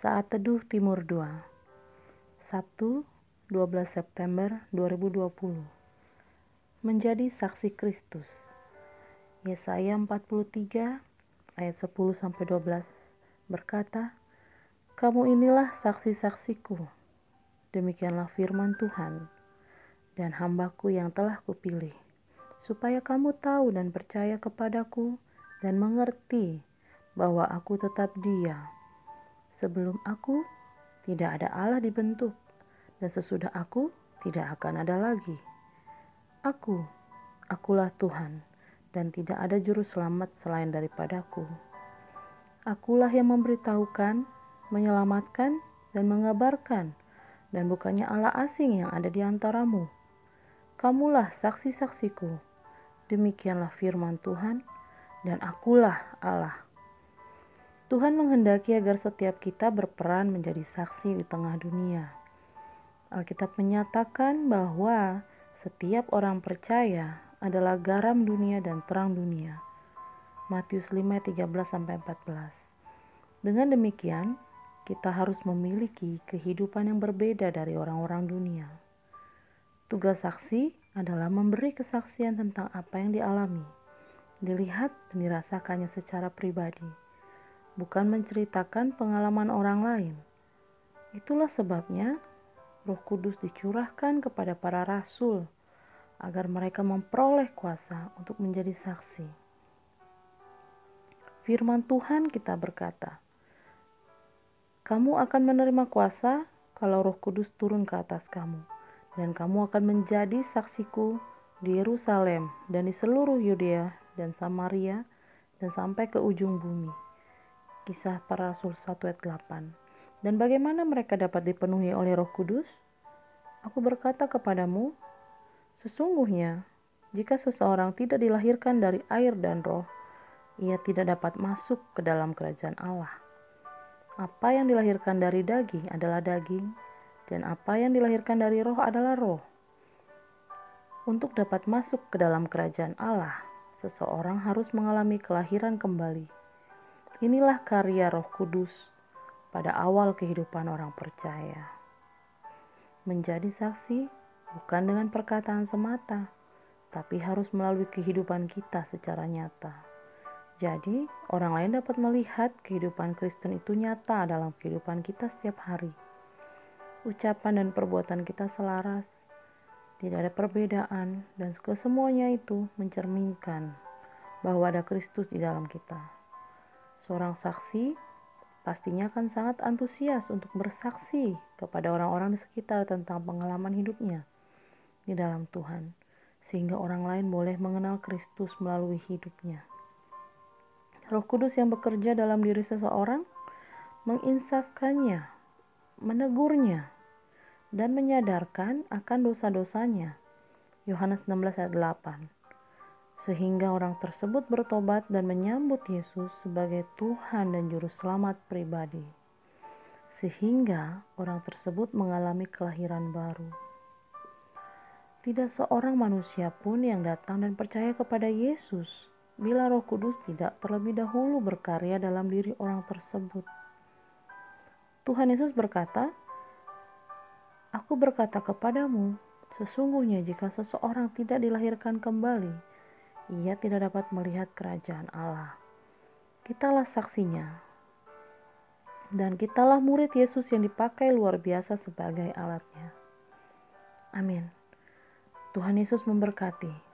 Saat Teduh Timur 2 Sabtu 12 September 2020 Menjadi Saksi Kristus. Yesaya 43 ayat 10 sampai 12 berkata Kamu inilah saksi-saksiku. Demikianlah firman Tuhan. Dan hambaku yang telah kupilih supaya kamu tahu dan percaya kepadaku dan mengerti bahwa aku tetap dia Sebelum aku, tidak ada Allah dibentuk, dan sesudah aku, tidak akan ada lagi. Aku, akulah Tuhan, dan tidak ada juru selamat selain daripadaku. Akulah yang memberitahukan, menyelamatkan, dan mengabarkan, dan bukannya Allah asing yang ada di antaramu. Kamulah saksi-saksiku. Demikianlah firman Tuhan, dan akulah Allah. Tuhan menghendaki agar setiap kita berperan menjadi saksi di tengah dunia. Alkitab menyatakan bahwa setiap orang percaya adalah garam dunia dan terang dunia. Matius 5 13 14. Dengan demikian, kita harus memiliki kehidupan yang berbeda dari orang-orang dunia. Tugas saksi adalah memberi kesaksian tentang apa yang dialami, dilihat dan dirasakannya secara pribadi bukan menceritakan pengalaman orang lain. Itulah sebabnya Roh Kudus dicurahkan kepada para rasul agar mereka memperoleh kuasa untuk menjadi saksi. Firman Tuhan kita berkata, "Kamu akan menerima kuasa kalau Roh Kudus turun ke atas kamu, dan kamu akan menjadi saksiku di Yerusalem dan di seluruh Yudea dan Samaria dan sampai ke ujung bumi." Kisah para Rasul 1 ayat 8. Dan bagaimana mereka dapat dipenuhi oleh Roh Kudus? Aku berkata kepadamu, sesungguhnya jika seseorang tidak dilahirkan dari air dan roh, ia tidak dapat masuk ke dalam kerajaan Allah. Apa yang dilahirkan dari daging adalah daging, dan apa yang dilahirkan dari roh adalah roh. Untuk dapat masuk ke dalam kerajaan Allah, seseorang harus mengalami kelahiran kembali Inilah karya Roh Kudus pada awal kehidupan orang percaya. Menjadi saksi bukan dengan perkataan semata, tapi harus melalui kehidupan kita secara nyata. Jadi, orang lain dapat melihat kehidupan Kristen itu nyata dalam kehidupan kita setiap hari. Ucapan dan perbuatan kita selaras, tidak ada perbedaan, dan kesemuanya itu mencerminkan bahwa ada Kristus di dalam kita. Seorang saksi pastinya akan sangat antusias untuk bersaksi kepada orang-orang di sekitar tentang pengalaman hidupnya di dalam Tuhan, sehingga orang lain boleh mengenal Kristus melalui hidupnya. Roh Kudus yang bekerja dalam diri seseorang menginsafkannya, menegurnya, dan menyadarkan akan dosa-dosanya. Yohanes 16 ayat 8 sehingga orang tersebut bertobat dan menyambut Yesus sebagai Tuhan dan Juru Selamat pribadi, sehingga orang tersebut mengalami kelahiran baru. Tidak seorang manusia pun yang datang dan percaya kepada Yesus bila Roh Kudus tidak terlebih dahulu berkarya dalam diri orang tersebut. Tuhan Yesus berkata, "Aku berkata kepadamu, sesungguhnya jika seseorang tidak dilahirkan kembali, ia tidak dapat melihat kerajaan Allah. Kitalah saksinya, dan kitalah murid Yesus yang dipakai luar biasa sebagai alatnya. Amin. Tuhan Yesus memberkati.